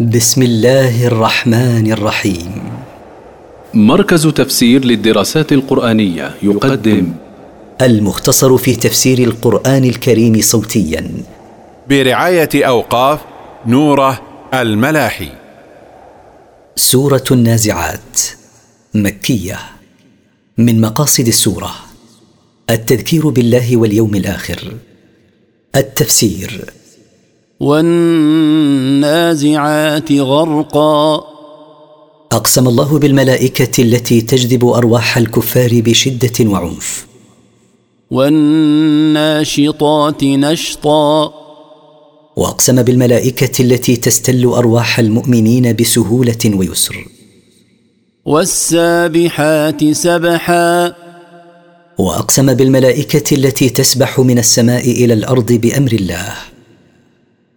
بسم الله الرحمن الرحيم. مركز تفسير للدراسات القرآنية يقدم. المختصر في تفسير القرآن الكريم صوتيا. برعاية أوقاف نوره الملاحي. سورة النازعات. مكية. من مقاصد السورة. التذكير بالله واليوم الآخر. التفسير. والنازعات غرقا. أقسم الله بالملائكة التي تجذب أرواح الكفار بشدة وعنف. والناشطات نشطا. وأقسم بالملائكة التي تستل أرواح المؤمنين بسهولة ويسر. والسابحات سبحا. وأقسم بالملائكة التي تسبح من السماء إلى الأرض بأمر الله.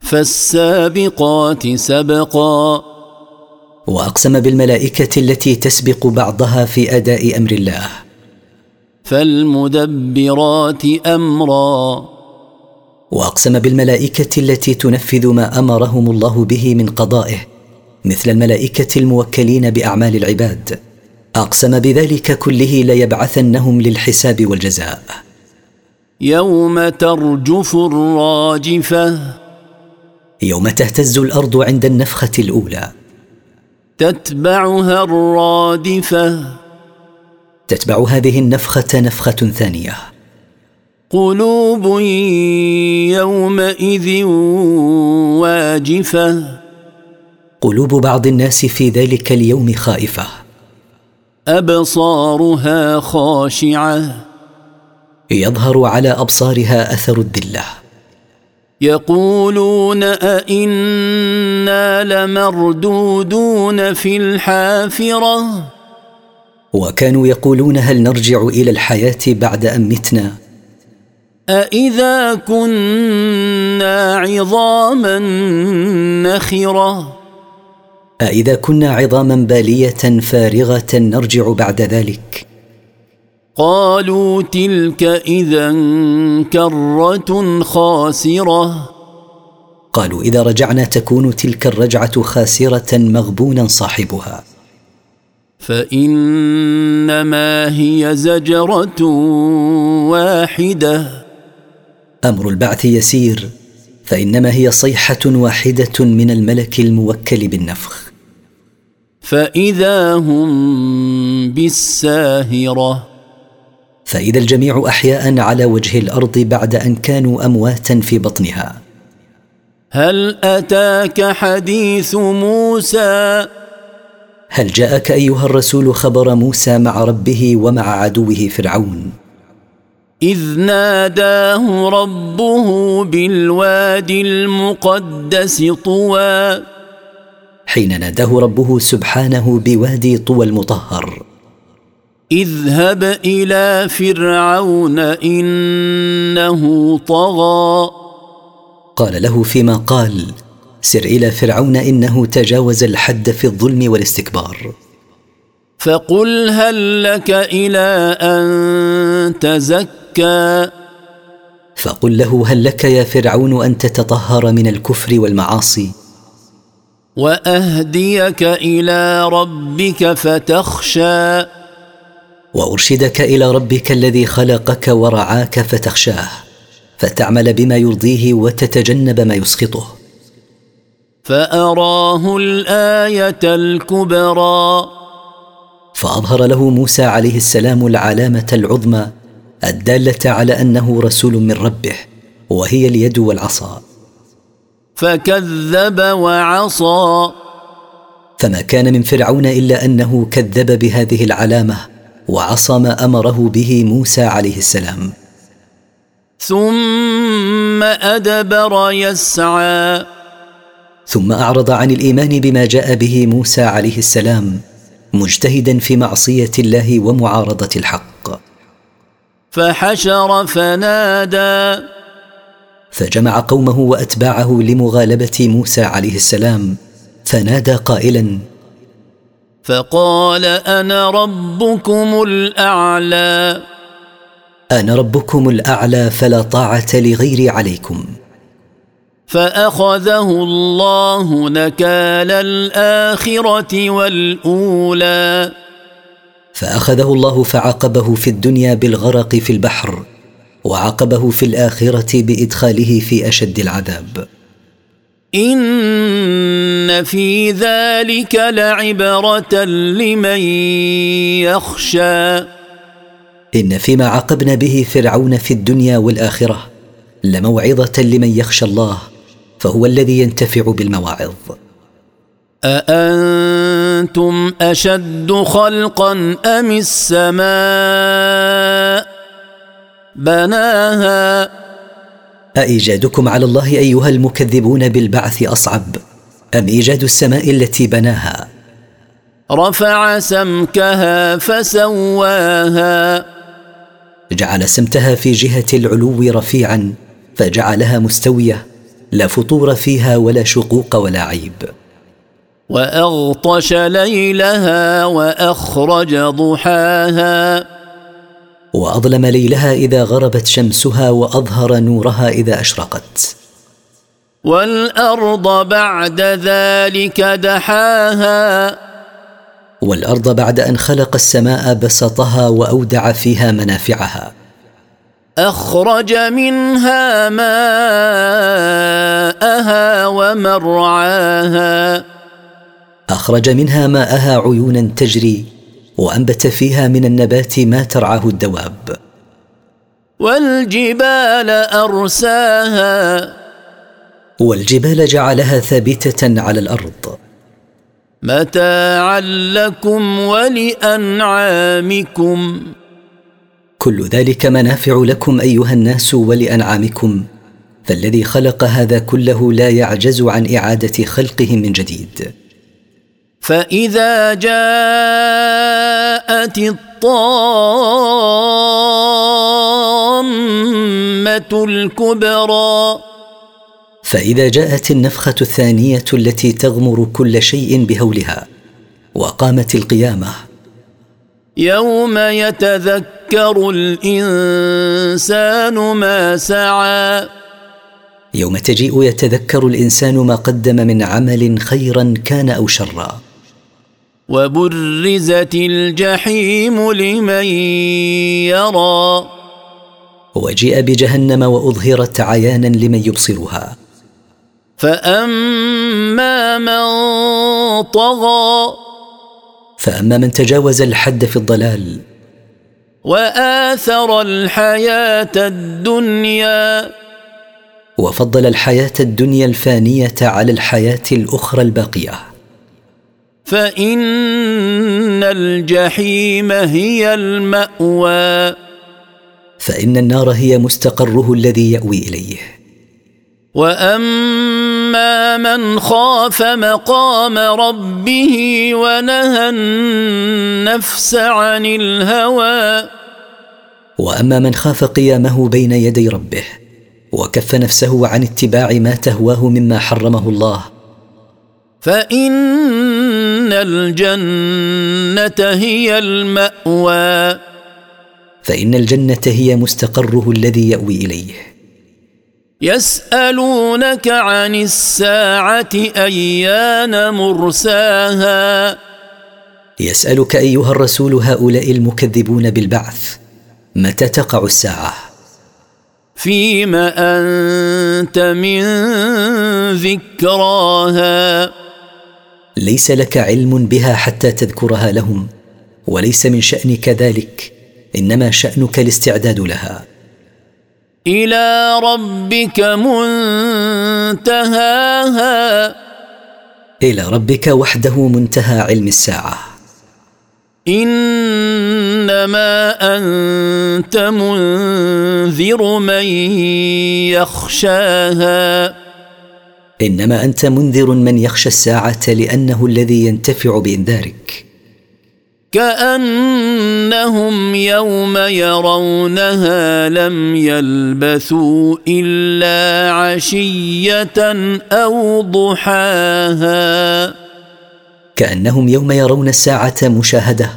فالسابقات سبقا. وأقسم بالملائكة التي تسبق بعضها في أداء أمر الله. فالمدبرات أمرا. وأقسم بالملائكة التي تنفذ ما أمرهم الله به من قضائه مثل الملائكة الموكلين بأعمال العباد. أقسم بذلك كله ليبعثنهم للحساب والجزاء. يوم ترجف الراجفة. يوم تهتز الأرض عند النفخة الأولى. تتبعها الرادفة. تتبع هذه النفخة نفخة ثانية. قلوب يومئذ واجفة. قلوب بعض الناس في ذلك اليوم خائفة. أبصارها خاشعة. يظهر على أبصارها أثر الذله يقولون أئنا لمردودون في الحافرة. وكانوا يقولون هل نرجع إلى الحياة بعد أن متنا؟ أإذا كنا عظاما نخرة. أإذا كنا عظاما بالية فارغة نرجع بعد ذلك. قالوا تلك إذا كرة خاسرة. قالوا إذا رجعنا تكون تلك الرجعة خاسرة مغبونا صاحبها. فإنما هي زجرة واحدة. أمر البعث يسير فإنما هي صيحة واحدة من الملك الموكل بالنفخ. فإذا هم بالساهرة. فإذا الجميع أحياء على وجه الأرض بعد أن كانوا أمواتا في بطنها. هل أتاك حديث موسى؟ هل جاءك أيها الرسول خبر موسى مع ربه ومع عدوه فرعون؟ إذ ناداه ربه بالوادي المقدس طوى. حين ناداه ربه سبحانه بوادي طوى المطهر. اذهب إلى فرعون إنه طغى. قال له فيما قال سر إلى فرعون إنه تجاوز الحد في الظلم والاستكبار. فقل هل لك إلى أن تزكى؟ فقل له هل لك يا فرعون أن تتطهر من الكفر والمعاصي؟ وأهديك إلى ربك فتخشى. وأرشدك إلى ربك الذي خلقك ورعاك فتخشاه فتعمل بما يرضيه وتتجنب ما يسخطه. فأراه الآية الكبرى. فأظهر له موسى عليه السلام العلامة العظمى الدالة على أنه رسول من ربه وهي اليد والعصا. فكذب وعصى. فما كان من فرعون إلا أنه كذب بهذه العلامة وعصى ما أمره به موسى عليه السلام. ثم أدبر يسعى. ثم أعرض عن الإيمان بما جاء به موسى عليه السلام مجتهدا في معصية الله ومعارضة الحق. فحشر فنادى. فجمع قومه وأتباعه لمغالبة موسى عليه السلام فنادى قائلا فقال أنا ربكم الأعلى. أنا ربكم الأعلى فلا طاعة لغيري عليكم. فأخذه الله نكال الآخرة والأولى. فأخذه الله فعاقبه في الدنيا بالغرق في البحر وعاقبه في الآخرة بإدخاله في أشد العذاب. ان في ذلك لعبره لمن يخشى. ان فيما عاقبنا به فرعون في الدنيا والاخره لموعظه لمن يخشى الله فهو الذي ينتفع بالمواعظ. اانتم اشد خلقا ام السماء بناها أإيجادكم على الله أيها المكذبون بالبعث أصعب أم إيجاد السماء التي بناها؟ رفع سمكها فسواها. جعل سمتها في جهة العلو رفيعا فجعلها مستوية لا فطور فيها ولا شقوق ولا عيب. وأغطش ليلها وأخرج ضحاها. وأظلم ليلها إذا غربت شمسها وأظهر نورها إذا أشرقت. والأرض بعد ذلك دحاها. والأرض بعد أن خلق السماء بسطها وأودع فيها منافعها. أخرج منها ماءها ومرعاها. أخرج منها ماءها عيونا تجري وأنبت فيها من النبات ما ترعاه الدواب. والجبال أرساها. والجبال جعلها ثابتة على الأرض. متاعا لكم ولأنعامكم. كل ذلك منافع لكم أيها الناس ولأنعامكم. فالذي خلق هذا كله لا يعجز عن إعادة خلقه من جديد. فإذا جاءت الطامة الكبرى. فإذا جاءت النفخة الثانية التي تغمر كل شيء بهولها وقامت القيامة. يوم يتذكر الإنسان ما سعى. يوم تجيء يتذكر الإنسان ما قدم من عمل خيرا كان أو شرا. وبرزت الجحيم لمن يرى. وجيء بجهنم وأظهرت عيانا لمن يبصرها. فأما من طغى فأما من تجاوز الحد في الضلال وآثر الحياة الدنيا. وفضل الحياة الدنيا الفانية على الحياة الأخرى الباقية. فإن الجحيم هي المأوى. فإن النار هي مستقره الذي يأوي إليه. وأما من خاف مقام ربه ونهى النفس عن الهوى. وأما من خاف قيامه بين يدي ربه وكف نفسه عن اتباع ما تهواه مما حرمه الله فإن الجنة هي المأوى. فإن الجنة هي مستقره الذي يأوي إليه. يسألونك عن الساعة أيان مرساها. يسألك أيها الرسول هؤلاء المكذبون بالبعث متى تقع الساعة؟ فيم أنت من ذكراها. ليس لك علم بها حتى تذكرها لهم وليس من شأنك ذلك إنما شأنك الاستعداد لها. إلى ربك منتهاها. إلى ربك وحده منتهى علم الساعة. إنما أنت منذر من يخشاها. إنما أنت منذر من يخشى الساعة لأنه الذي ينتفع بإنذارك. كأنهم يوم يرونها لم يلبثوا إلا عشية أو ضحاها. كأنهم يوم يرون الساعة مشاهدة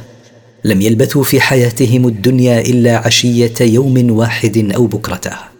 لم يلبثوا في حياتهم الدنيا إلا عشية يوم واحد أو بكرته